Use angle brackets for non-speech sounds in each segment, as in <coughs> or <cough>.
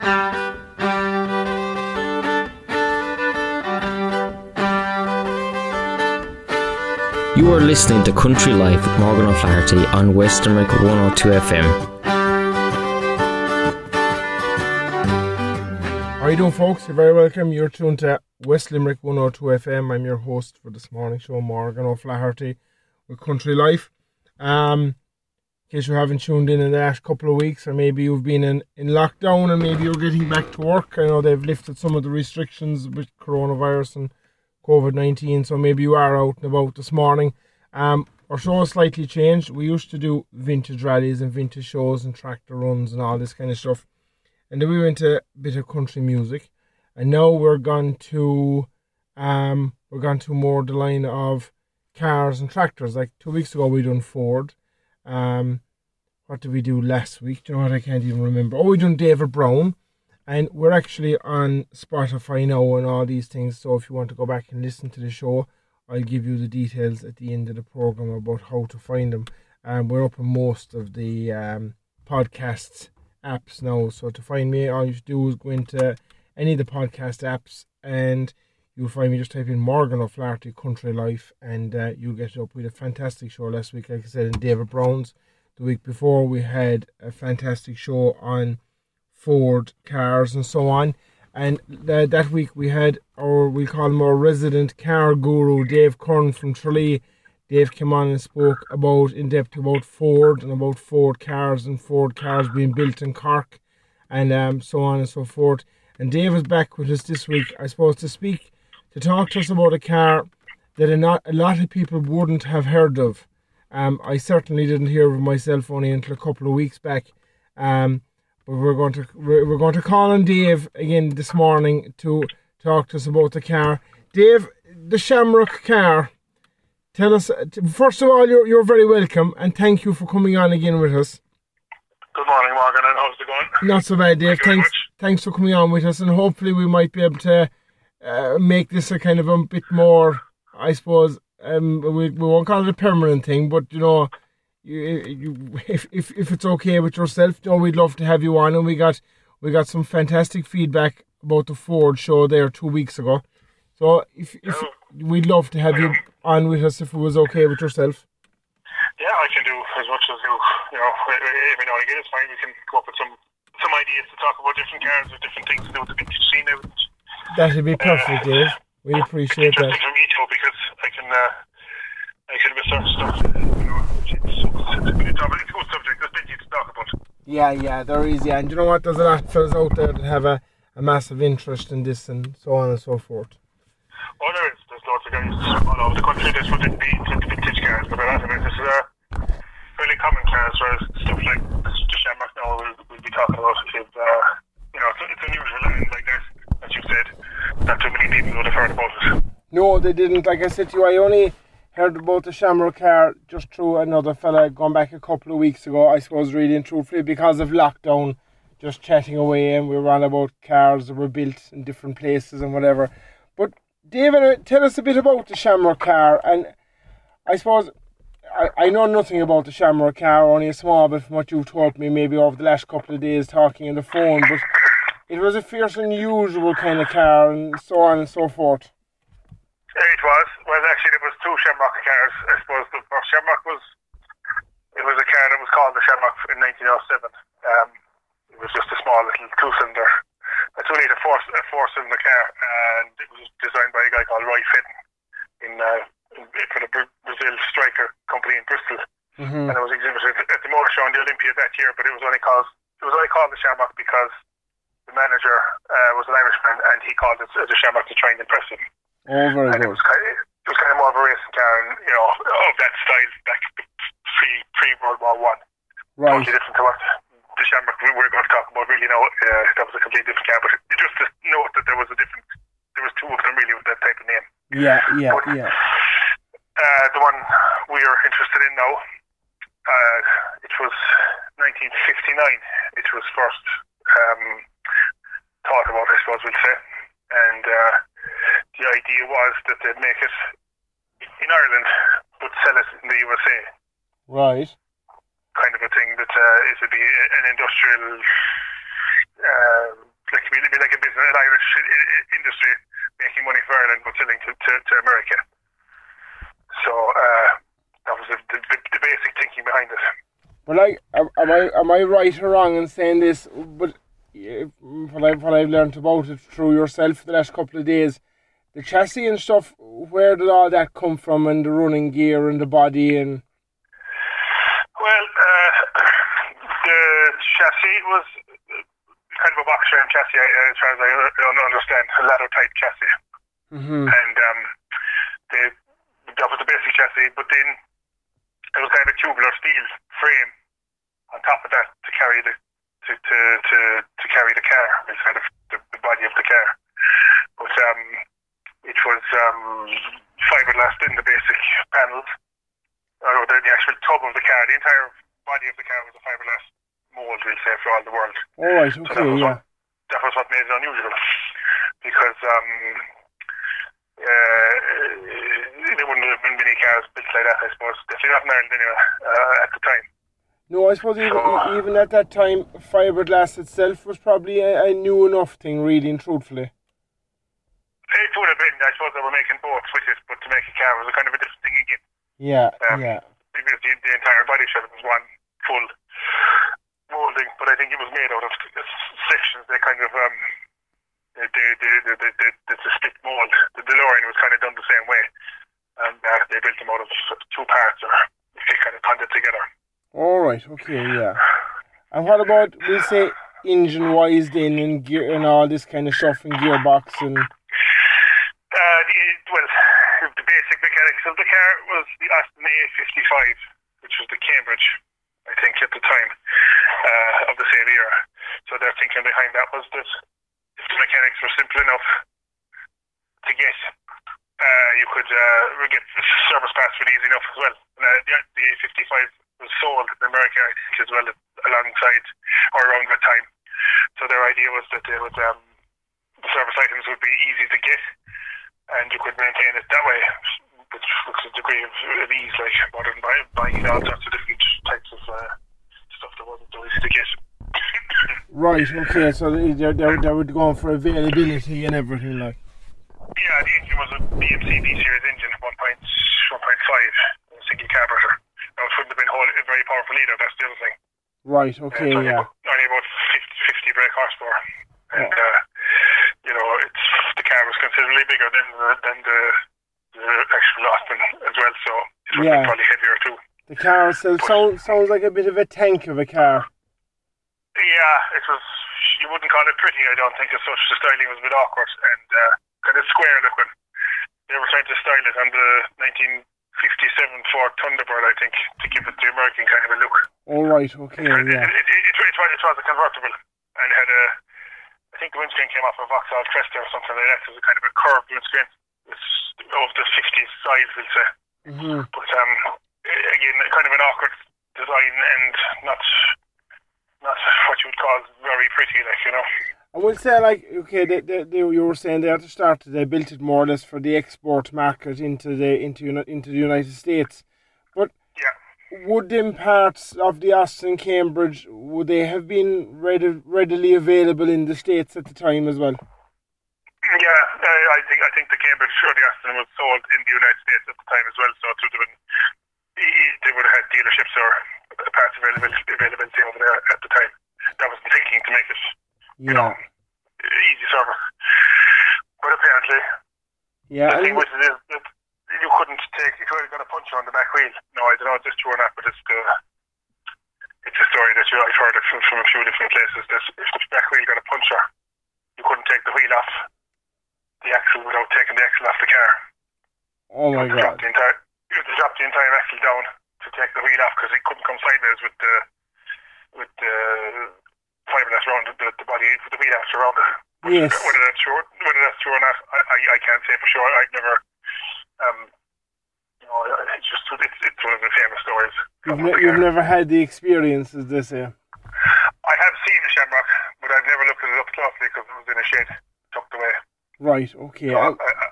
You are listening to Country Life with Morgan O'Flaherty on West Limerick 102 FM. How are you doing, folks? You're very welcome. You're tuned to West Limerick 102 FM. I'm your host for this morning show, Morgan O'Flaherty with Country Life. Um, in case you haven't tuned in in the last couple of weeks, or maybe you've been in, in lockdown and maybe you're getting back to work. I know they've lifted some of the restrictions with coronavirus and COVID 19, so maybe you are out and about this morning. Um, our show has slightly changed. We used to do vintage rallies and vintage shows and tractor runs and all this kind of stuff. And then we went to a bit of country music. And now we're going to um we're going to more the line of cars and tractors. Like two weeks ago we done Ford. Um what did we do last week? Do you know what I can't even remember. Oh we done David Brown. And we're actually on Spotify now and all these things. So if you want to go back and listen to the show, I'll give you the details at the end of the program about how to find them. Um, we're up on most of the um, podcasts apps now. So to find me, all you to do is go into any of the podcast apps and you'll find me. Just type in Morgan O'Flaherty Country Life and uh, you'll get it up. with a fantastic show last week, like I said, in David Brown's. The week before, we had a fantastic show on Ford cars and so on. And th- that week we had our, we call him our resident car guru, Dave Curran from Tralee. Dave came on and spoke about in depth about Ford and about Ford cars and Ford cars being built in Cork and um, so on and so forth. And Dave is back with us this week, I suppose, to speak, to talk to us about a car that a, not, a lot of people wouldn't have heard of. Um, I certainly didn't hear of myself only until a couple of weeks back. Um, but we're going to we're going to call on Dave again this morning to talk to us about the car. Dave, the Shamrock car. Tell us first of all, you're you're very welcome, and thank you for coming on again with us. Good morning, Morgan, and how's it going? Not so bad, Dave. Thank thanks thanks for coming on with us, and hopefully we might be able to uh, make this a kind of a bit more, I suppose. Um, we we won't call it a permanent thing, but you know, you, you if if if it's okay with yourself, you know, we'd love to have you on, and we got we got some fantastic feedback about the Ford show there two weeks ago. So if if Yeah. we'd love to have you on with us if it was okay with yourself. Yeah, I can do as much as you. You know, every now and again it's fine. We can come up with some some ideas to talk about different cars or different things to do with the vintage scene. That'd be perfect, Dave. We appreciate that. For me too because I can uh, I can research stuff. You know, it's, it's, it's a good topic. It's a good subject. There's plenty to talk about. Yeah, yeah, there is. Yeah, and you know what? There's a lot of fellas out there that have a, a massive interest in this and so on and so forth. Oh, there is. There's lots of guys all over the country. This would be vintage cars, but a lot of it this is a fairly common cars. Whereas stuff like the Shamrock now we'll, we'll be talking about is uh, you know it's, it's unusual and like that, as you said, not too many people would have heard about it. No, they didn't. Like I said to you, I only heard about the Shamrock car just through another fella going back a couple of weeks ago. I suppose really and truthfully because of lockdown, just chatting away, and we were on about cars that were built in different places and whatever. But David, uh, tell us a bit about the Shamrock car, and I suppose. I, I know nothing about the Shamrock car, only a small bit from what you've told me maybe over the last couple of days talking on the phone, but it was a fierce unusual kind of car and so on and so forth. It was. Well, actually, there was two Shamrock cars. I suppose the first Shamrock was it was a car that was called the Shamrock in 1907. Um, it was just a small little two-cylinder, a two-liter four a four-cylinder car, and it was designed by a guy called Roy Fedden in, uh, in for the Brazil Straker Company in Bristol, Mm-hmm. and it was exhibited at the motor show in the Olympia that year. But it was only called it was only called the Shamrock because the manager uh, was an Irishman, and he called it the Shamrock to try and impress him Oh, very and it was kind of, it was kind of more of a racing car, and you know, of that style back pre pre World War One. Right. Totally different to what the Shamrock we we're going to talk about. Really, now uh, that was a completely different car, but just to note that there was a different, there was two of them really with that type of name. Yeah, yeah, yeah. Uh, the one we are interested in now, uh, it was 1969. It was first um, thought about, I suppose we'll say, and uh, the idea was that they'd make it in Ireland but sell it in the USA. Right. Kind of a thing that uh, it would be an industrial uh, like it'd be like a business, an Irish industry, making money for Ireland but selling to, to, to America. So uh, that was the, the, the basic thinking behind it. But like, am I am I right or wrong in saying this? But what I've what I've learned about it through yourself the last couple of days, the chassis and stuff. Where did all that come from, and the running gear and the body and? Well, uh, the chassis was kind of a box frame chassis, as far as I understand, a ladder type chassis, mm-hmm. and um, they, that was the basic chassis. But then it was kind of a tubular steel frame on top of that to carry the to to to, to carry the car instead of the, the body of the car. But um, it was um, fiberglass in the basic panels, or the, the actual tub of the car. The entire body of the car was a fiberglass mold, we'll say, for all the world. All right, okay, so that yeah. What, that was what made it unusual, because um, uh, there wouldn't have been many cars built like that, I suppose. Definitely not in Ireland anyway, uh, at the time. No, I suppose even, even at that time, fiberglass itself was probably a, a new enough thing, really and truthfully. It would have been, I suppose they were making boats with it, but to make a car was a kind of a different thing again. Yeah, Um, yeah. Because the, the entire body shell was one full molding, but I think it was made out of sections. They kind of, um, they, they, they, they, it's a split mold. The DeLorean was kind of done the same way. And uh, they built them out of two parts, or they kind of bonded together. All right, okay, yeah. And what about we say engine wise then and gear and all this kind of stuff and gearbox and Uh, the, well, the basic mechanics of the car was the Austin A55, which was the Cambridge, I think, at the time uh, of the same era. So their thinking behind that was that if the mechanics were simple enough to get, uh, you could uh, get the service parts really easy enough as well. And, uh, the, the A55 was sold in America, I think, as well alongside or around that time. So their idea was that they would um, the service items would be easy to get and you could maintain it that way which with a degree of, of ease, like rather than buy, buying all sorts of different types of uh, stuff that wasn't so easy to get. <coughs> right, okay, so they they they they would go for availability and everything like. yeah, the engine was a BMC B series engine, 1.1.5 single carburetor. It wouldn't have been whole, very powerful either. That's the other thing. Right, Uh, okay, only, yeah. about, only about 50, 50 brake horsepower, and uh, you know it's the car was considerably bigger than the, than the, the actual Austin as well, so it would Yeah. probably heavier too. The car itself sounds sounds like a bit of a tank of a car. Yeah, it was. You wouldn't call it pretty, I don't think, as such. The styling was a bit awkward and uh, kind of square looking. They were trying to style it on the 1957 Ford Thunderbird, I think, to give it the American kind of a look. All right, okay, It, yeah. it, it, it, was, it was a convertible and had a. I think the windscreen came off a Vauxhall Cresta or something like that. It was a kind of a curved windscreen. It's of the 50s size, we'll say. hmm But um, again, kind of an awkward design and not not what you would call very pretty, like you know. I would say like okay, they, they, they, you were saying there at the start they built it more or less for the export market into the into into the United States. But Yeah. would them parts of the Austin Cambridge would they have been ready, readily available in the states at the time as well? Yeah, I, I think I think the Cambridge or the Austin was sold in the United States at the time as well, so it would have been they would have had dealerships or parts availability, availability over there at the time. That was the thinking to make it you know Yeah, easy service. But apparently, yeah, the thing and, with it is that you couldn't take you could have got a puncher on the back wheel. No, I don't know if it's true or not, but it's the it's a story that you I've heard it from, from a few different places. That if the back wheel got a puncher, you couldn't take the wheel off the axle without taking the axle off the car. oh my you drop god, the entire you had to drop the entire axle down to take the wheel off because it couldn't come sideways with the with the fiberglass around the, the, the body the wheel arch around it. yes, Whether that's true, whether that's true or not, I, I, I can't say for sure. I've never, um, you know, it's just it's, it's one of the famous stories. you've, ne- you've never had the experience, as they say. I have seen the Shamrock, but I've never looked at it up closely because it was in a shed tucked away. Right, okay. So I, and- I,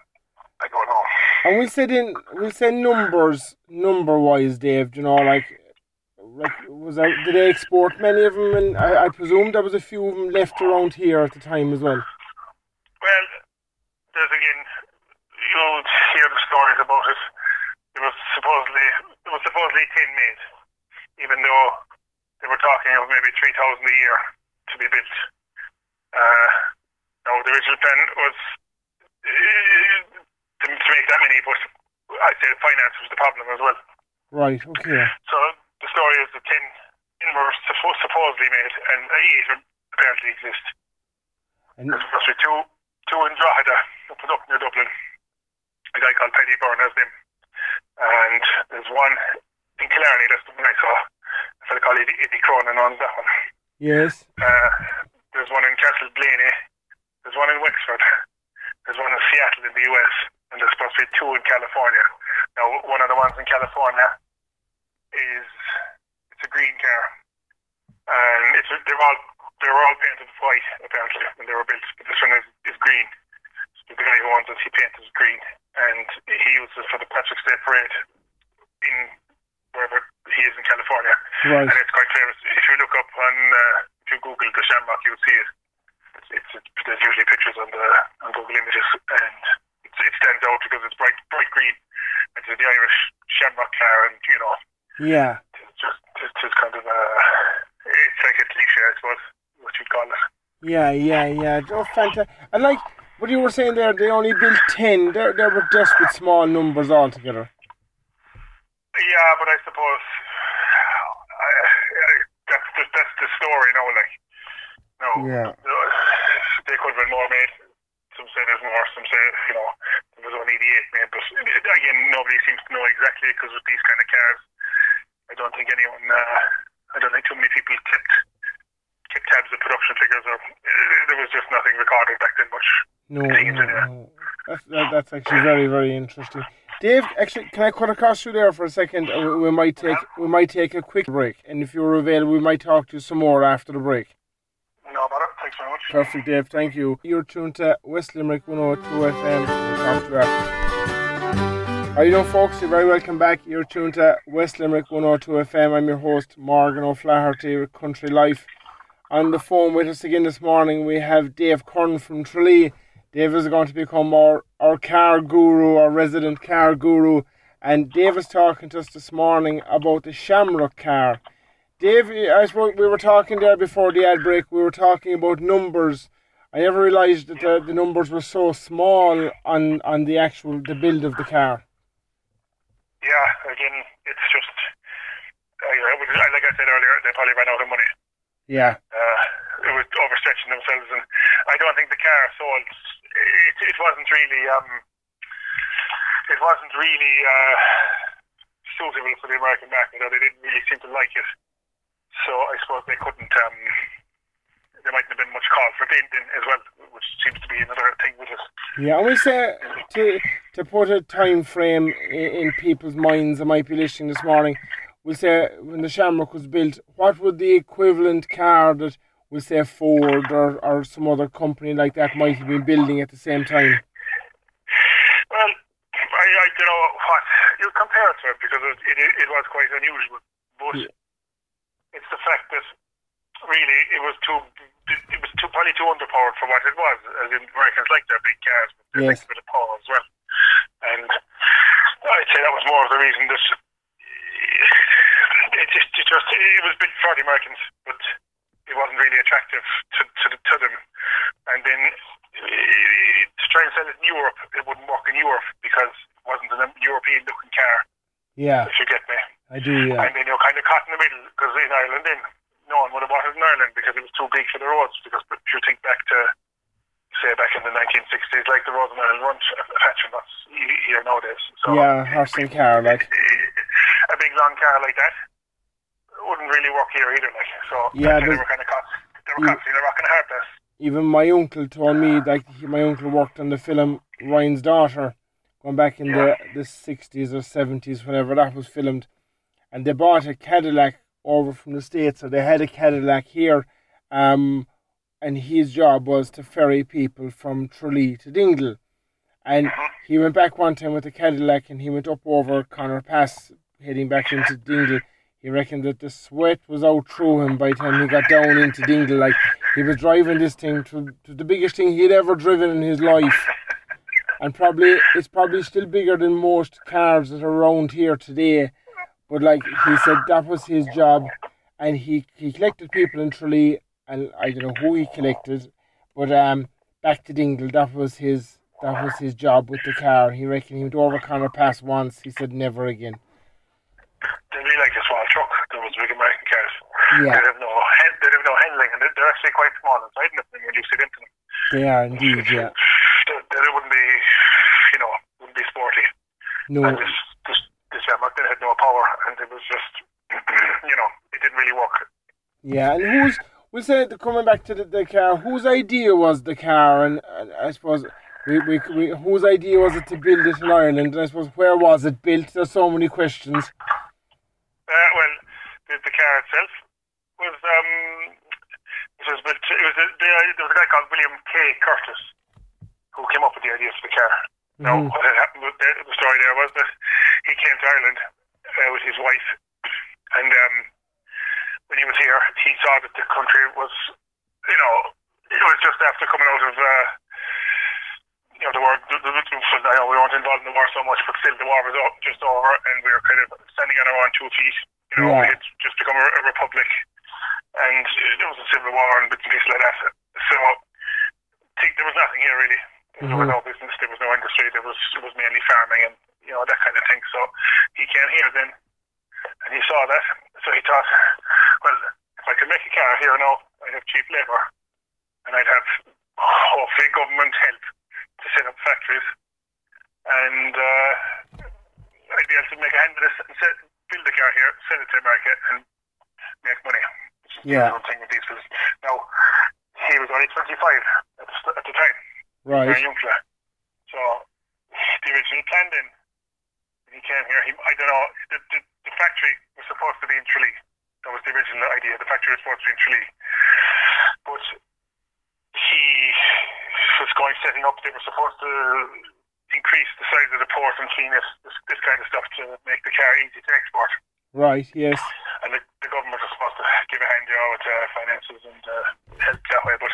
I don't know. And we'll say then we'll say numbers number wise, Dave. do You know, like was I did they export many of them? And I, I presume there was a few of them left around here at the time as well. Well, there's again, you'll hear the stories about it. It was supposedly it was supposedly ten made, even though they were talking of maybe three thousand a year to be built. Uh, no, the original plan was uh, to, to make that many, but I say finance was the problem as well. Right. Okay. So story is the tin, tin were suppo- supposedly made, and eight apparently exist. And There's supposed to be two, two in Drogheda, up, up near Dublin. A guy called Paddy Byrne has them. And there's one in Killarney, that's the one I saw. A fella called Eddie, Eddie Cronin owns that one. yes. Uh, there's one in Castleblayney. There's one in Wexford. There's one in Seattle in the US. And there's supposed to be two in California. Now, one of the ones in California is it's a green car, and it's they're all they were all painted white apparently when they were built, but this one is, is green. So the guy who owns it, he painted it green, and he uses it for the Patrick's Day Parade in wherever he is in California, Right. and it's quite famous. If you look up on uh, if you Google the Shamrock, you'll see it. It's, it's, it's there's usually pictures on the on Google Images, and it's, it stands out because it's bright bright green. And it's the Irish Shamrock car, and you know Yeah. it's just just kind of a it's like a cliche, I suppose, what you'd call it. Yeah. Yeah. Yeah. Oh, fantastic. And like what you were saying there, they only built ten. They they were desperate small numbers altogether. Yeah, but I suppose I, I, that's the, that's the story now. Like, no, Yeah. they could have been more made. Some say there's more. Some say you know there was only the eight made. But again, nobody seems to know exactly because with these kind of cars, I don't think anyone. Uh, I don't think too many people kept kept tabs of production figures. Or uh, there was just nothing recorded back then. Much. No, no, no. That's, that, that's actually very, very interesting. Dave, actually, can I cut across you there for a second? Uh, We, we might take we might take a quick break, and if you're available, we might talk to you some more after the break. No bother. Thanks very much. Perfect, Dave. Thank you. You're tuned to West Limerick 102 FM. We'll talk to you after. How you doing, folks? You're very welcome back. You're tuned to West Limerick 102 FM. I'm your host, Morgan O'Flaherty with Country Life. On the phone with us again this morning, we have Dave Curran from Tralee. Dave is going to become our, our car guru, our resident car guru. And Dave is talking to us this morning about the Shamrock car. Dave, suppose we were talking there before the ad break, we were talking about numbers. I never realised that the, the numbers were so small on, on the actual the build of the car. Yeah, again, it's just uh, yeah, like I said earlier, they probably ran out of money. Yeah, Uh, it was overstretching themselves, and I don't think the car sold. It, it wasn't really. Um, it wasn't really uh, suitable for the American market, or they didn't really seem to like it. So I suppose they couldn't. Um, there mightn't have been much call for in, as well, which seems to be another thing with it. yeah. And we say uh, to to put a time frame in, in people's minds that might be listening this morning. We'll say when the Shamrock was built, what would the equivalent car that we say Ford or, or some other company like that might have been building at the same time? Well, I, I don't know what you compare it to it because it, it, it was quite unusual, but Yeah. it's the fact that really it was too it was too probably too underpowered for what it was. As in Americans like their big cars, but they Yes. like a bit of power as well. And I'd say that was more of the reason that it just it just it was built for the Americans, but it wasn't really attractive to to, the, to them. And then to try and sell it in Europe, it wouldn't work in Europe because it wasn't a European looking car. Yeah, If you get me. I do. Yeah, And then you're kind of caught in the middle because in Ireland, then would have bought it in Ireland because it was too big for the roads. Because if you think back to, say, back in the 1960s, like the roads in Ireland weren't a that's e- here nowadays. So yeah, and car like. <laughs> a big long car like that wouldn't really work here either. Like so, Yeah, they were kind of caught. They were caught between a rock and a hard place. even my uncle told me like he- my uncle worked on the film Ryan's Daughter, going back in the the sixties or seventies, whenever that was filmed, and they bought a Cadillac over from the states, so they had a Cadillac here, um, and his job was to ferry people from Tralee to Dingle, and he went back one time with the Cadillac, and he went up over Conor Pass, heading back into Dingle. He reckoned that the sweat was out through him by the time he got down into Dingle. Like he was driving this thing to, to the biggest thing he'd ever driven in his life. and probably it's probably still bigger than most cars that are around here today. But like he said, that was his job, and he he collected people in Tralee, and I don't know who he collected, but um, back to Dingle, that was his that was his job with the car. He reckoned he went over Conor Pass once. He said never again. They really like a small truck. Those big American cars. Yeah. They have no they have no handling, and they're actually quite small inside them when you sit into them. They are indeed, yeah. <laughs> They, they wouldn't be, you know, wouldn't be sporty. No, And this this this Shamrock had no power, and it was just, <clears throat> you know, it didn't really work. yeah. And who's we said coming back to the, the car? Whose idea was the car? And, and I suppose we, we, we whose idea was it to build it in Ireland? And I suppose where was it built? There's so many questions. Uh, well, the, the car itself was um, it was built. It was a, the, there was a guy called William K. Curtis who came up with the idea for the car. Now, Mhm. what had happened with the, the story there was that he came to Ireland uh, with his wife, and um, when he was here, he saw that the country was, you know, it was just after coming out of. Uh, you know, the war, the, the, I know we weren't involved in the war so much, but still the war was o- just over and we were kind of standing on our own two feet. You know, Yeah. we had just become a, a republic and there was a civil war and bits and pieces like that. So, think there was nothing here really. There was no business, there was no industry, there was, it was mainly farming and, you know, that kind of thing. So, he came here then and he saw that. So he thought, well, if I could make a car here now, I'd have cheap labour and I'd have hopefully government help to set up factories, and uh, I'd be able to make a hand of this and set, build a car here, sell it to America, and make money. Yeah. One thing with these fellas. Now, he was only 25 at the, at the time, Right. young fella. So, the original plan then, when he came here, he, I don't know, the, the, the factory was supposed to be in Tralee. That was the original idea. The factory was supposed to be in Tralee. But he was going setting up, they were supposed to increase the size of the port and clean it, this, this kind of stuff to make the car easy to export. Right. Yes. And the, the government was supposed to give a hand, you know, with uh, finances and uh, help that way, but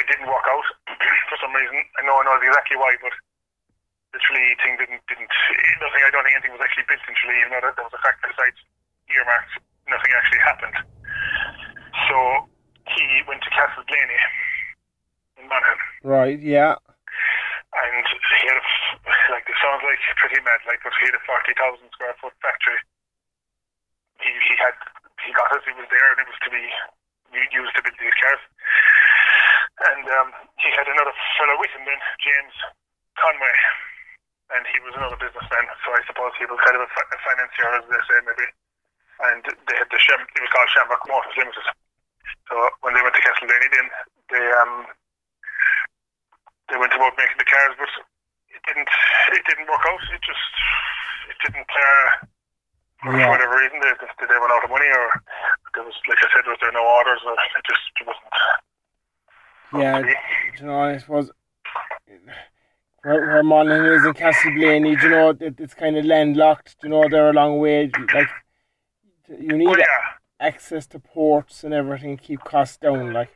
it didn't work out <clears throat> for some reason. I know I know exactly why, but the Tralee thing didn't didn't nothing. I don't think anything was actually built in Tralee. Even though there was a factory site earmarked, nothing actually happened. So he went to Castleblayney in Monaghan Right. Yeah. and he had a, like it sounds like pretty mad, like but he had a forty thousand square foot factory. He he had he got it, he was there, and it was to be used to build these cars. And um, he had another fellow with him then, James Conway, and he was another businessman. So I suppose he was kind of a, fi- a financier, as they say, maybe. And they had the Shem, it was called Shamrock Motors Limited. So when they went to Castleblayney, then they um they went about making the cars, but it didn't. It didn't work out. It just. It didn't. Uh, for Yeah. whatever reason, they, did they run out of money, or there was, like I said, was there no orders, or it just it wasn't. Yeah. You know, I suppose where, where Monaghan is in Castleblayney, you know, it, it's kind of landlocked. You know, they're a long way. Like you need Well, yeah, access to ports and everything, to keep costs down. Like.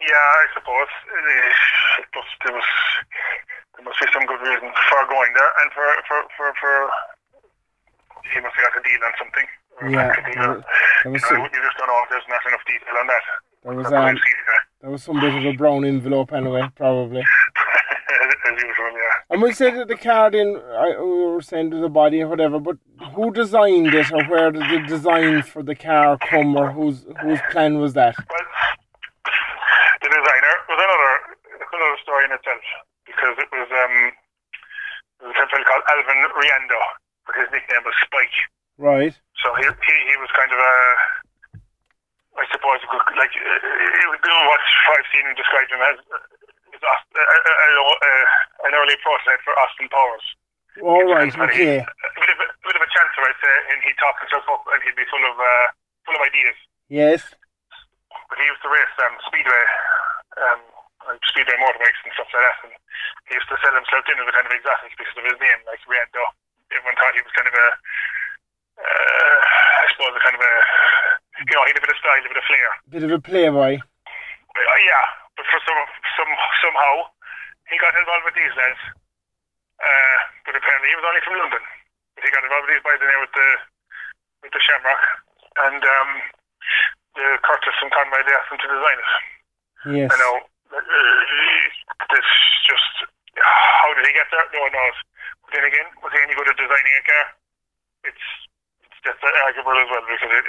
yeah, I suppose. But there was there must be some good reason for going there, and for for for, for he must have got a deal on something. Yeah. on- There was You, know, some, you just don't know. There's not enough detail on that. there was um, there. there was some bit of a brown envelope anyway, probably. <laughs> As usual, yeah. And we said that the car in, I, we were saying to the body or whatever, but who designed it or where did the design for the car come or whose whose plan was that? Well, the designer was another another story in itself because it was um there was a fellow called Alvin Rhiando, but his nickname was Spike. Right. So he he, he was kind of a I suppose like it was doing what I've seen described him as is uh, uh, uh, an early prototype for Austin Powers. All right. And he- Okay. A bit of a, bit of a chancer, I'd say, and he'd talk himself up and he'd be full of uh, full of ideas. Yes. But he used to race um, speedway, um, speedway motorbikes and stuff like that. And he used to sell himself in as a kind of exotic because of his name, like Rhiando. Everyone thought he was kind of a, uh, I suppose, a kind of a, you know, he had a bit of style, a bit of flair. Bit of a playboy. Uh, yeah, but for some, some somehow he got involved with these lads, Uh, but apparently he was only from London. But he got involved with these boys in there with the with the Shamrock, and um, the Curtis and Conway they asked him to design it. Yes. I know. Uh, this just how did he get there? No one knows. Then again, was he any good at designing a car? It's it's just arguable as well because it,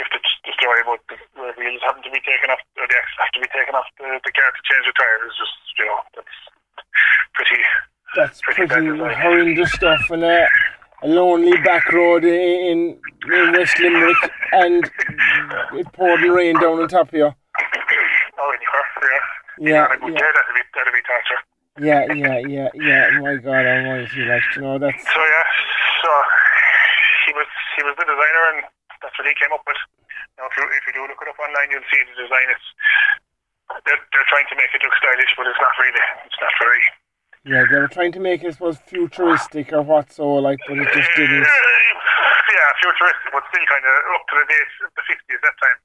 if the, the story about the, the wheels having to be taken off, or the axles have to be taken off the, the car to change the tire is just you know that's pretty. That's pretty pretty bad horrendous stuff. And a, a lonely back road in, in West Limerick, and it poured and rained down on top of you. Oh, anywhere, yeah. Yeah, On yeah. that'd be that'd be torture. Yeah, yeah, yeah, yeah. Oh my God Almighty, like you know, that's So yeah, so he was he was the designer, and that's what he came up with. Now, if you if you do look it up online, you'll see the design. It's they're, they're trying to make it look stylish, but it's not really. It's not very. yeah. They were trying to make it, I suppose, futuristic or what so, like, but it just didn't. Yeah, futuristic, but still kind of up to the date the fifties. That time,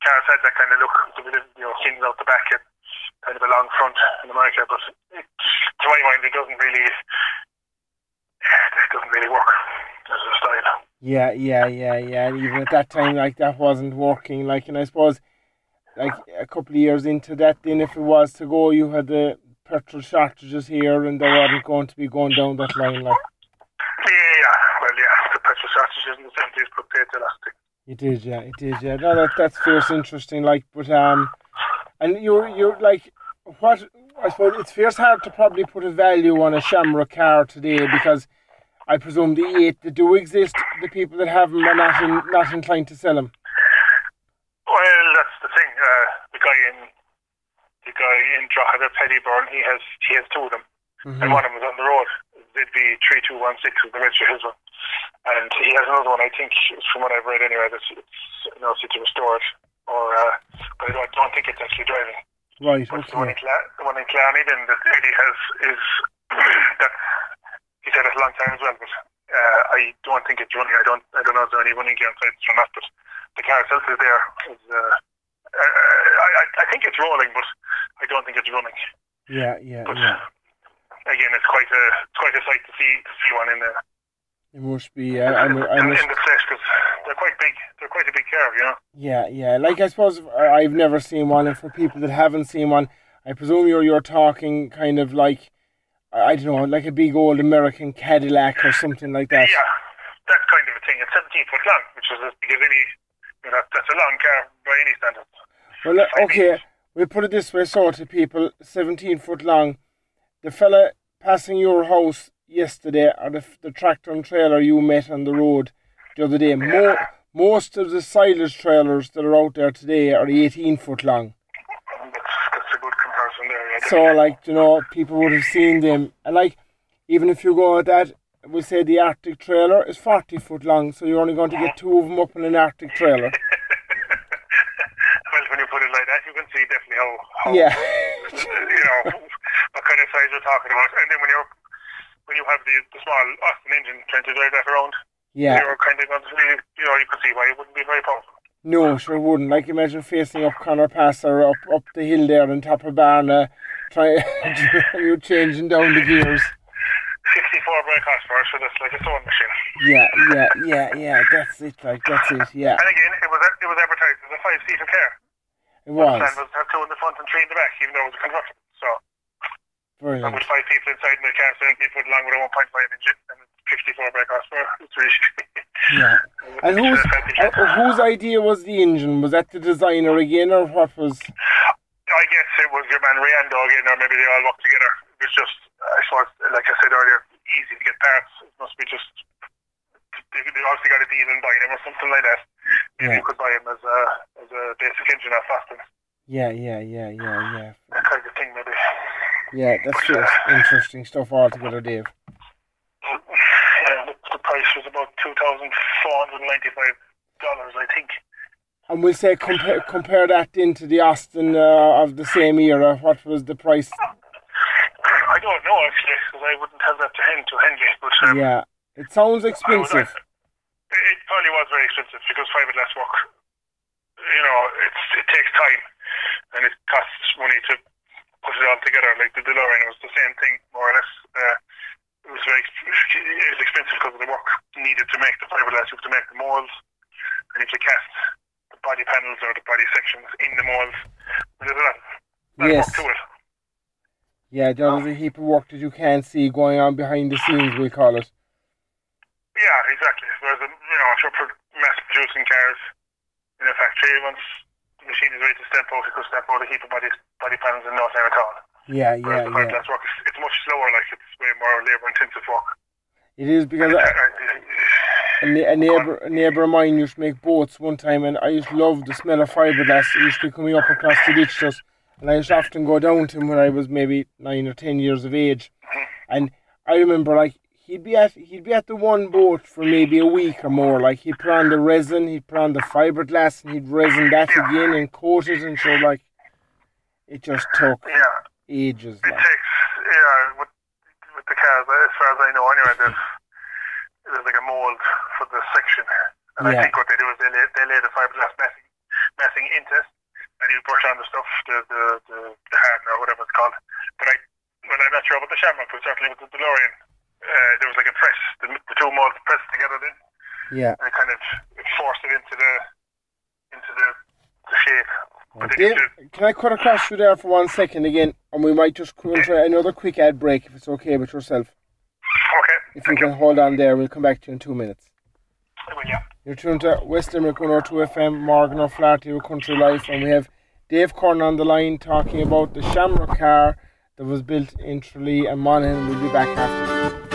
cars had that kind of look, with the you know, things out the back and kind of a long front in America. But it, to my mind, it doesn't really. It doesn't really work as a style. Yeah, yeah, yeah, yeah. Even at that time, like that wasn't working. Like, and I suppose, like a couple of years into that, then if it was to go, you had the petrol shortages here, and they weren't going to be going down that line. Like Yeah, yeah. Well, yeah, the petrol shortage in the seventies put paid to last it did, yeah, it did, yeah. No, that that's fierce interesting. Like, but um, and you're you're like, what? I suppose it's fierce hard to probably put a value on a Shamrock car today because. I presume the eight that do exist, the people that have them are not in, not inclined to sell them. Well, that's the thing. Uh, the guy in the guy in Drogheda, Paddy Byrne, he has he has two of them, Mm-hmm. and one of them is on the road. ZB three two one six is the register his one, and he has another one. I think from what I've read anyway, that's it's you know to restore it, or uh, but I don't, don't think it's actually driving. Right. But the one in Cla- the one in then that Eddie has is that's he said it a long time as well, but uh, I don't think it's running. I don't I don't know if there's any running gear inside or not, but the car itself is there. Is, uh, uh, I, I I think it's rolling, but I don't think it's running. Yeah. Yeah. But Yeah. again, it's quite a it's quite a sight to see to see one in the It must be. Yeah. I, mu- I in, must. in the they're quite big. They're quite a big car, you know. Yeah. Yeah. Like I suppose I've never seen one, and for people that haven't seen one, I presume you're you're talking kind of like I don't know, like a big old American Cadillac or something like that. Yeah, that kind of a thing. It's 17 foot long, which is as big as any. You know, that's a long car by any standards. Well, uh, okay. We'll put it this way, so to people, 17 foot long. The fella passing your house yesterday, or the, the tractor and trailer you met on the road the other day, mo- most of the silage trailers that are out there today are 18 foot long. That's, that's a good comparison there. Yeah. So, like, you know, people would have seen them. And, like, even if you go at that, we say the Arctic trailer is 40 foot long, so you're only going to get two of them up in an Arctic trailer. well, when you put it like that, you can see definitely how, how Yeah. <laughs> you know, what kind of size you're talking about. And then when you're when you have the, the small Austin engine trying to drive that around, Yeah. you're kind of going to you know, you can see why it wouldn't be very powerful. No, sure it wouldn't. Like you imagine facing up Conor Pass or up up the hill there on top of Barna, try <laughs> you changing down the gears. 64 brake horsepower, so that's like a sewing machine. Yeah, yeah, yeah, yeah. That's it. Like that's it. Yeah, And again, it was it was advertised as a five seater car. it was plan was have two in the front and three in the back, even though it was a convertible. So and brilliant. with five people inside in the car, so eight people along with a 1.5 engine and 54 brake horsepower. It's really <laughs> Yeah. And whose Uh, uh, whose idea was the engine? Was that the designer again, or what was? I guess it was your man Rhiando again, or maybe they all worked together. It was just, I suppose, like I said earlier, easy to get parts. It must be just, they, they obviously got a deal and buy them or something like that. Maybe Yeah. you could buy them as a, as a basic engine off Austin. Yeah, yeah, yeah, yeah, yeah. That kind of thing, maybe. Yeah, that's just interesting stuff altogether, Dave. Yeah, the, price was about $2,495, I think. And we'll say compare compare that into the Austin uh, of the same era. What was the price? I don't know, actually, because I wouldn't have that to hand to Henley. But um, Yeah, it sounds would- expensive. It it probably was very expensive because fiberglass work, you know, it's it takes time and it costs money to put it all together. Like the DeLorean was the same thing, more or less. Uh, it was very it was expensive because of the work needed to make the fiberglass. You have to make the molds, and if you cast the body panels or the body sections in the molds, there's a lot, lot Yes. of work to it. Yeah, there is a heap of work that you can't see going on behind the scenes, we call it. Yeah, exactly. Whereas, you know, if you're mass producing cars in a factory, once the machine is ready to step out, it could step out a heap of body, body panels in no time at all. Yeah, Whereas yeah, the yeah. fiberglass work, is, it's much slower, like it's way more labour intensive work. It is because a, uh, a, a neighbour a neighbour of mine used to make boats one time, and I used to love the smell of fiberglass. It used to be coming up across the ditch just, and I used to often go down to him when I was maybe nine or ten years of age, and I remember like he'd be at he'd be at the one boat for maybe a week or more. Like he'd put on the resin, he'd put on the fiberglass, and he'd resin that again and coat it, and so like it just took yeah, ages. it takes, yeah, with, with the cars, as far as I know anyway, there's, there's like a mould for the section. And Yeah. I think what they do is they lay, they lay the fiberglass massing, massing into it, and you brush on the stuff, the, the, the, the hardener or whatever it's called. But I, well, I'm not sure about the Shamrock, but certainly with the DeLorean, uh, there was like a press, the, the two molds pressed together then, Yeah. and it kind of forced it into the, into the, the shape. Dave, can I cut across you there for one second again, and we might just come into another quick ad break if it's okay with yourself. okay, If you can hold on there, we'll come back to you in two minutes. I will, yeah. You're tuned to West Limerick 102 FM, Morgan O'Flaherty with Country Life, and we have Dave Curran on the line talking about the Shamrock car that was built in Tralee and Monaghan. We'll be back after.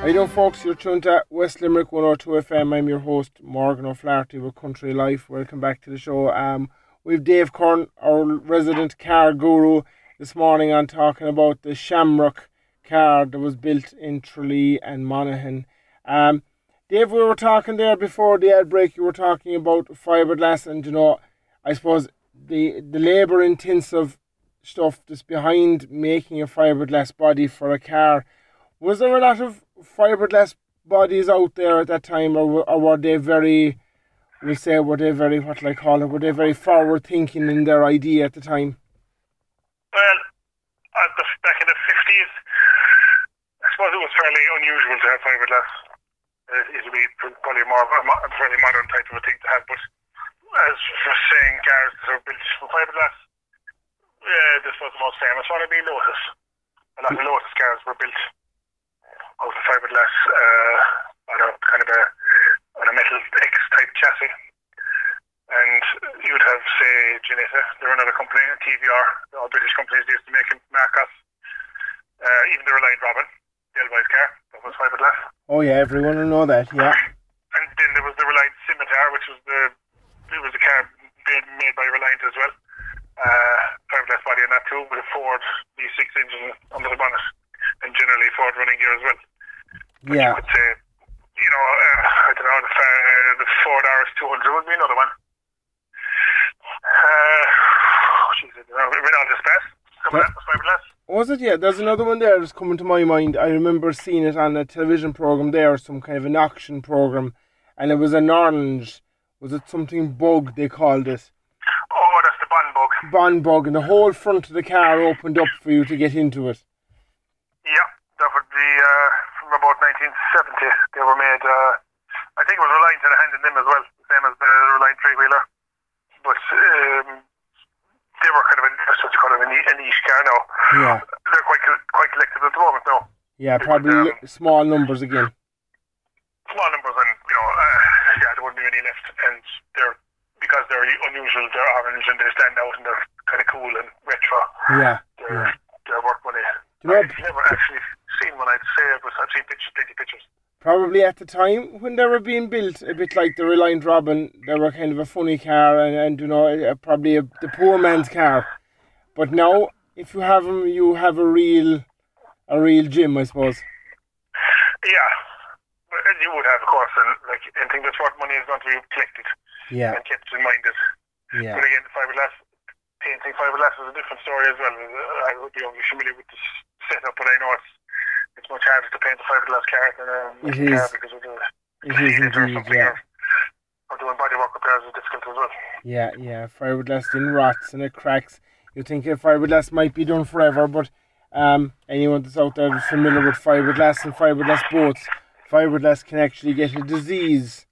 How you doing, folks? You're tuned to West Limerick 102 FM. I'm your host, Morgan O'Flaherty with Country Life. Welcome back to the show. Um, we've Dave Curran, our resident car guru, this morning on talking about the Shamrock car that was built in Tralee and Monaghan. Um, Dave, we were talking there before the ad break. You were talking about fiberglass, and you know, I suppose the the labour intensive stuff that's behind making a fiberglass body for a car. Was there a lot of fiberglass bodies out there at that time, or, or were they very, we'll say, were they very, what I call it, were they very forward thinking in their idea at the time? Well, at the, back in the 50s, I suppose it was fairly unusual to have fiberglass. Uh, it would be probably more of a fairly modern type of a thing to have, but as for saying cars that are built from fiberglass, yeah, this was the most famous one. It'd be Lotus. A lot of Lotus cars were built out of fiberglass uh, on a kind of a on a metal X type chassis. And you'd have, say, Ginetta, they're another company, TVR, all British companies used to make Marcos. Uh, even the Reliant Robin, the Elwise car, that was fiberglass. Oh yeah, everyone will know that. Yeah, And then there was the Reliant Scimitar, which was the it was a car made, made by Reliant as well. Uh, fiberglass body on that too, with a Ford V6 engine under the bonnet, and generally Ford running gear as well. yeah. I would say, you know, uh, I don't know, the, uh, the Ford RS200 would be another one. Uh, I don't know, Renault Espace, coming out with fiberglass. Was it? Yeah, there's another one there that's coming to my mind. I remember seeing it on a television program there, some kind of an auction program, and it was an orange. Was it something bug they called it? Oh, that's the Bond bug. Bond bug, and the whole front of the car opened up for you to get into it. Yeah, that would be uh, from about 1970. They were made, uh, I think it was Reliant had a hand in them as well, same as the Reliant three wheeler. But um, they were kind of a, what you call a ni- a niche car now. Yeah, They're quite quite collective at the moment now. yeah, probably li- small numbers again. Small numbers, and you know, uh, yeah, there wouldn't be any left, and they're because they're unusual. They're orange and they stand out, and they're kind of cool and retro. Yeah, They're yeah. they're worth money. Do you know- I've never actually seen one. I'd say it was I've seen pictures, plenty pictures. Probably at the time when they were being built, a bit like the Reliant Robin, they were kind of a funny car, and, and you know, probably a, the poor man's car. But now, if you have them, you have a real, a real gym, I suppose. Yeah, and you would have, of course, and like anything that's worth money is going to be collected Yeah, and kept in mind. It. yeah. But again, the fiberglass painting fiberglass is a different story as well. I would be only familiar with the setup, but I know it's it's much harder to paint a fiberglass car than a metal car because of the It is indeed, something. yeah. Or, or doing bodywork repairs is difficult as well. Yeah, yeah. Fiberglass then rots and it cracks. You think a fiberglass might be done forever, but Um, anyone that's out there familiar with fiberglass and fiberglass boats, fiberglass can actually get a disease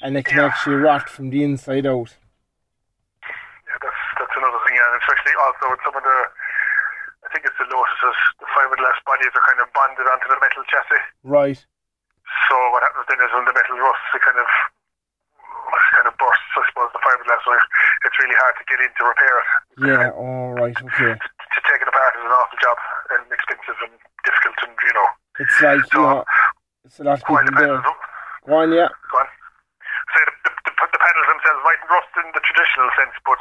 and it can Yeah. actually rot from the inside out. Yeah, that's that's another thing, yeah. And especially also with some of the, think it's the Lotuses, the fiberglass bodies are kind of bonded onto the metal chassis. Right. So what happens then is when the metal rusts, it kind of it kind of bursts. I suppose the fiberglass, so it's really hard to get in to repair it. Yeah, all right, okay. To, to take it apart is an awful job and expensive and difficult, and you know, It's like, you know, it's a lot of people there. Go on, yeah. Go on. Say the, the, the, the pedals themselves mightn't rust in the traditional sense, but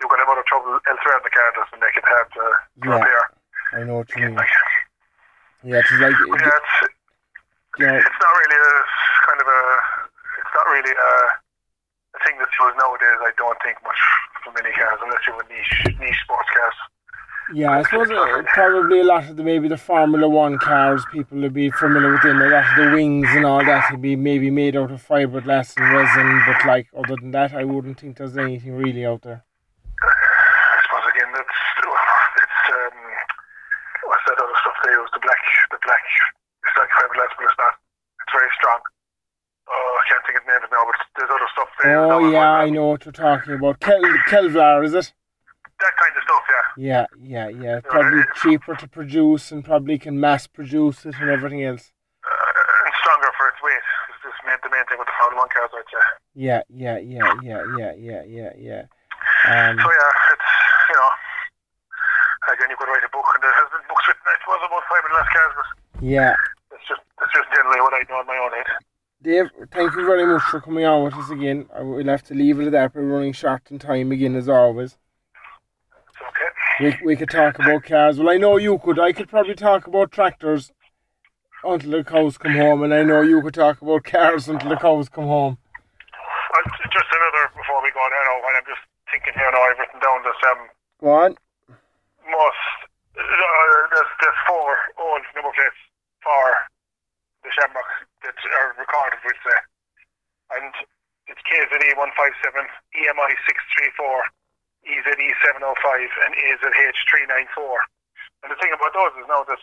you're going to have other trouble elsewhere in the car that's make it hard to, to Yeah. repair. I know what you mean. Like, Yeah, it's like, <laughs> yeah, it's, know, it's not really a kind of a it's not really a, a thing that's used nowadays. I don't think much for many cars unless you have niche niche sports cars. Yeah, I suppose uh, probably a lot of the maybe the Formula One cars, people will be familiar with them. A lot of the wings and all that will be maybe made out of fiberglass and resin, but like other than that, I wouldn't think there's anything really out there. I suppose again that's it's um, what's that other stuff they use? The black the black it's like fiberglass, but it's not. It's very strong. Oh, I can't think of the name of it now, but there's other stuff now Oh yeah. I know what you're talking about. Kel- Kevlar, is it? That kind of stuff, yeah. Yeah, yeah, yeah. Probably cheaper to produce and probably can mass produce it and everything else. Uh, and stronger for its weight. It's just main, the main thing with the Formula One cars, I'd say. Yeah, yeah, yeah, yeah, yeah, yeah, yeah, yeah. Um, So yeah, it's you know, again you could write a book, and there has been books written, I suppose, about fiberglass cars, but yeah. it's just it's just generally what I know in my own head. Dave, thank you very much for coming on with us again. We'll have to leave it at that. We're running short on time again, as always. Okay. We, we could talk about cars. Well, I know you could. I could probably talk about tractors until the cows come home, and I know you could talk about cars until the cows come home. Well, just another before we go on here now. When I'm just thinking here now, I've written down this um Go on. most uh, there's there's four old number plates for Shamrock that are recorded with the and it's KZE one five seven, EMI six three four, EZE seven oh five, and AZH three nine four. And the thing about those is now that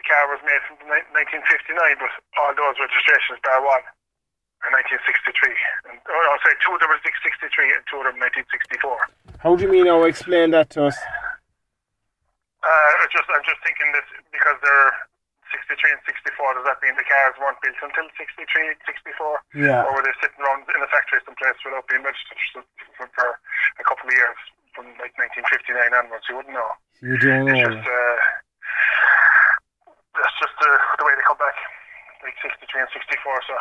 the car was made from nineteen fifty nine, but all those registrations bar one are sixty three. And oh no, sorry, two of them sixty three and two of them nineteen sixty four. How do you mean now? Explain that to us. Uh, just I'm just thinking that because they're 63 and 64, does that mean the cars weren't built until 63, 64? Yeah. Or were they sitting around in the factory someplace without being registered for, for, a couple of years from like 1959 onwards? You wouldn't know. You don't It's know. just uh, that's just uh, the way they come back. Like 63 and 64. So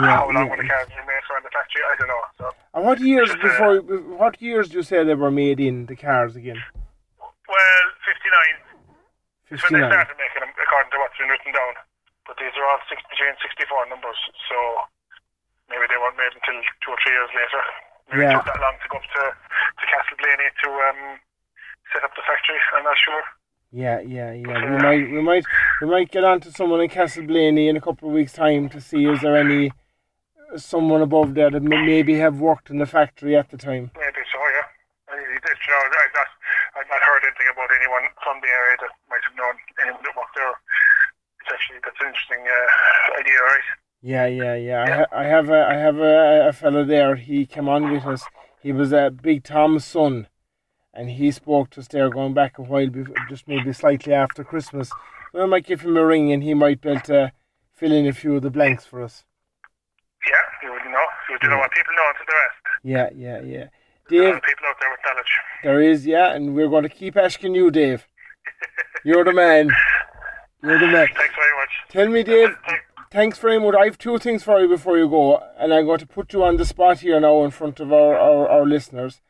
Yeah, how long yeah. were the cars for in the factory? I don't know. So And what years Just, uh, before? What years do you say they were made in the cars again? well, 59 It's when they started making them, according to what's been written down. But these are all 63 and 64 numbers, so maybe they weren't made until two or three years later. Maybe Yeah. it took that long to go up to, to Castleblayney to um, set up the factory, I'm not sure. Yeah, yeah, yeah. We might, we might, we might get on to someone in Castleblayney in a couple of weeks' time to see is there any someone above there that may, maybe have worked in the factory at the time. Maybe so, yeah. I, you know, not, I've not heard anything about anyone from the area that might have known anyone that worked there. It's actually, that's an interesting uh, idea, right? Yeah, yeah, yeah. I, ha- I have a, I have a, a fellow there. He came on with us. He was a Big Tom's son, and he spoke to us there going back a while, before, just maybe slightly after Christmas. So I might give him a ring, and he might be able to fill in a few of the blanks for us. Yeah, you would know. You would know what people know to the rest. Yeah, yeah, yeah. There Dave, people out there with knowledge. There is, yeah, and we're going to keep asking you, Dave. You're the man. You're the man. Thanks very much. Tell me, Dave, Thank- thanks very much. I have two things for you before you go, and I'm going to put you on the spot here now in front of our, our, our listeners.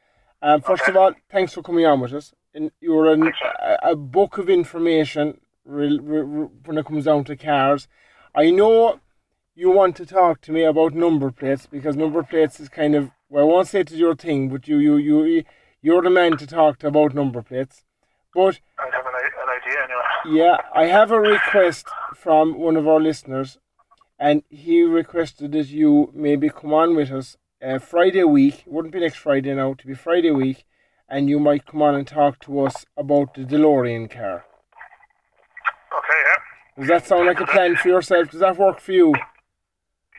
Um, first Okay. of all, thanks for coming on with us. And you're an, a, a book of information re, re, re, when it comes down to cars. I know you want to talk to me about number plates because number plates is kind of well, I won't say it's your thing, but you you you you're the man to talk to about number plates. But I have an, an idea anyway. yeah, I have a request from one of our listeners, and he requested that you maybe come on with us uh, Friday week. It wouldn't be next Friday now, to be Friday week, and you might come on and talk to us about the DeLorean car. Okay, yeah. Does that sound like a plan for yourself? Does that work for you?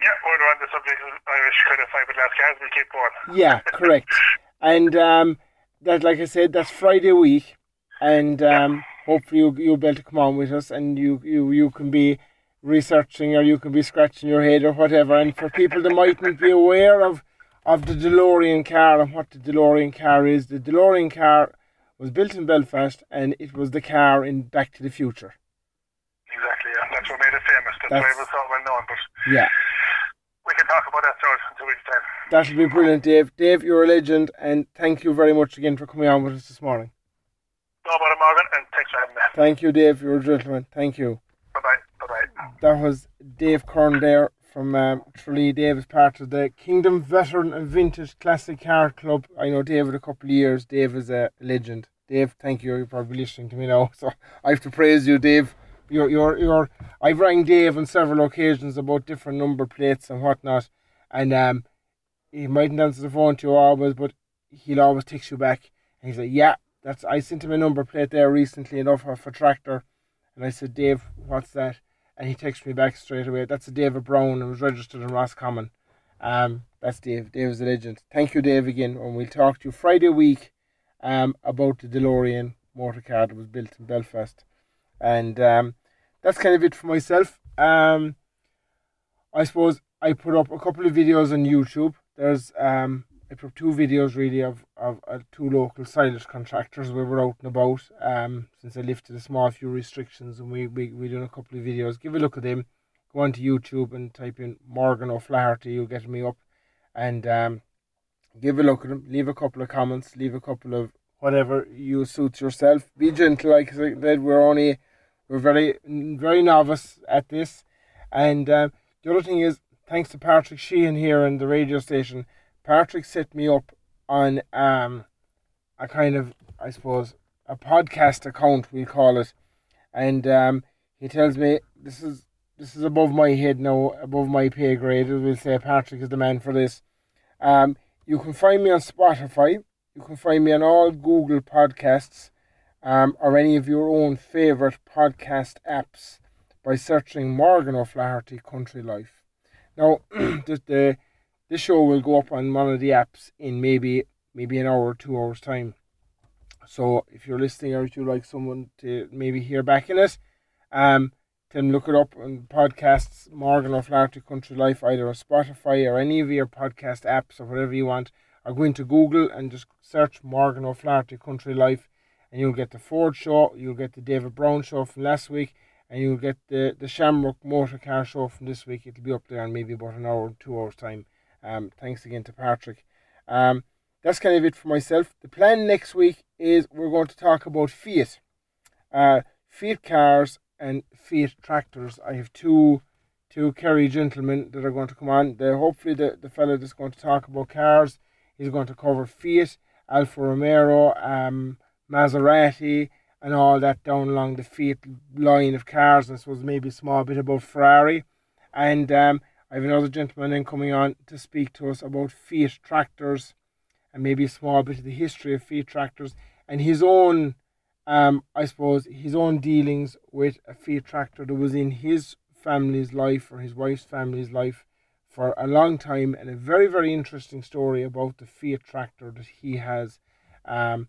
Yeah, we're on the subject of Irish kind of fiberglass cars. We'll keep going. Yeah, correct. <laughs> And um, that, like I said, that's Friday week, and um, hopefully you you'll be able to come on with us, and you you you can be researching or you can be scratching your head or whatever. And for people that mightn't be aware of of the DeLorean car and what the DeLorean car is, the DeLorean car was built in Belfast, and it was the car in Back to the Future. Exactly, yeah. That's what made it famous. That's, That's- why it was so well known. But Yeah. Talk about that George in two weeks' time. That'll be brilliant, Dave. Dave, you're a legend, and thank you very much again for coming on with us this morning. No it, Morgan, and thanks for having me. Thank you, Dave. You're a gentleman. Thank you. Bye bye. Bye bye. That was Dave Curran there from um, Tralee. Dave is part of the Kingdom Veteran and Vintage Classic Car Club. I know David a couple of years. Dave is a legend. Dave, thank you. You're probably listening to me now, <laughs> so I have to praise you, Dave. You're, you're, you're. I've rang Dave on several occasions about different number plates and whatnot, and um, he mightn't answer the phone to you always, but he'll always text you back. And he's like, "Yeah, that's." I sent him a number plate there recently enough of a tractor, and I said, "Dave, what's that?" And he texted me back straight away. That's a David Brown. It was registered in Roscommon. Um, that's Dave. Dave is a legend. Thank you, Dave, again. And we'll talk to you Friday week um, about the DeLorean motor car that was built in Belfast. And um, that's kind of it for myself. Um, I suppose I put up a couple of videos on YouTube. There's um, I put up two videos really of, of uh, two local silage contractors we were out and about um, since I lifted a small few restrictions and we, we, we done a couple of videos. Give a look at them. Go onto YouTube and type in Morgan O'Flaherty, you'll get me up and um, give a look at them. Leave a couple of comments, leave a couple of whatever you suits yourself. Be gentle, like I said, we're only we're very very novice at this. And um, the other thing is, thanks to Patrick Sheehan here in the radio station, Patrick set me up on um, a kind of, I suppose, a podcast account we call it, and um, he tells me this is this is above my head now, above my pay grade. We'll say Patrick is the man for this. Um, you can find me on Spotify. You can find me on all Google podcasts, um, or any of your own favorite podcast apps by searching Morgan O'Flaherty Country Life. Now, <clears throat> the, the this show will go up on one of the apps in maybe maybe an hour or two hours time. So if you're listening or if you like someone to maybe hear back in it, um, then look it up on podcasts Morgan O'Flaherty Country Life either on Spotify or any of your podcast apps or whatever you want. Or go into Google and just search Morgan O'Flaherty Country Life, and you'll get the Ford show, you'll get the David Brown show from last week, and you'll get the the Shamrock Motor Car show from this week. It'll be up there in maybe about an hour, two hours time. Um, thanks again to Patrick. Um, that's kind of it for myself. The plan next week is we're going to talk about Fiat, uh, Fiat cars and Fiat tractors. I have two two Kerry gentlemen that are going to come on. The hopefully the the fella that's going to talk about cars is going to cover Fiat, Alfa Romeo, um, Maserati, and all that down along the Fiat line of cars. And I suppose maybe a small bit about Ferrari, and um, I have another gentleman then coming on to speak to us about Fiat tractors and maybe a small bit of the history of Fiat tractors and his own, um, I suppose, his own dealings with a Fiat tractor that was in his family's life or his wife's family's life for a long time and a very, very interesting story about the Fiat tractor that he has. Um,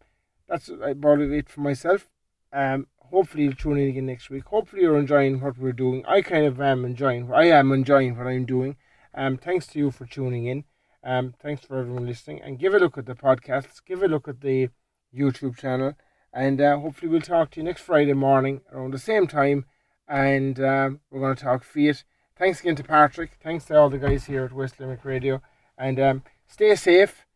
that's about it for myself. Um, hopefully you'll tune in again next week. Hopefully you're enjoying what we're doing. I kind of am enjoying. I am enjoying what I'm doing. Um, thanks to you for tuning in. Um, thanks for everyone listening. And give a look at the podcasts. Give a look at the YouTube channel. And uh, hopefully we'll talk to you next Friday morning around the same time. And um, we're going to talk Fiat. Thanks again to Patrick. Thanks to all the guys here at West Limerick Radio. And um, stay safe.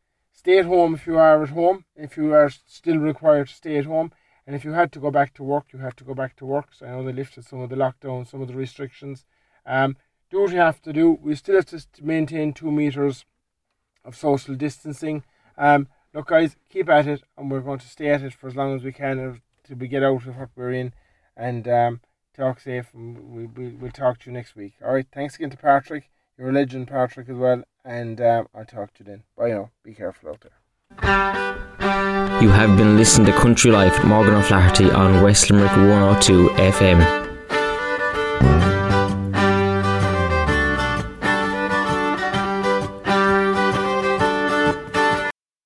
Stay at home if you are at home. If you are still required to stay at home. And if you had to go back to work, you had to go back to work. So I know they lifted some of the lockdown, some of the restrictions. Um, do what you have to do. We still have to maintain two meters of social distancing. Um, look, guys, keep at it, and we're going to stay at it for as long as we can until we get out of what we're in. And um, talk safe, and we, we, we'll talk to you next week. All right, thanks again to Patrick. You're a legend, Patrick, as well. And um, I'll talk to you then. Bye now. Be careful out there. You have been listening to Country Life Morgan O'Flaherty on West Limerick 102 FM.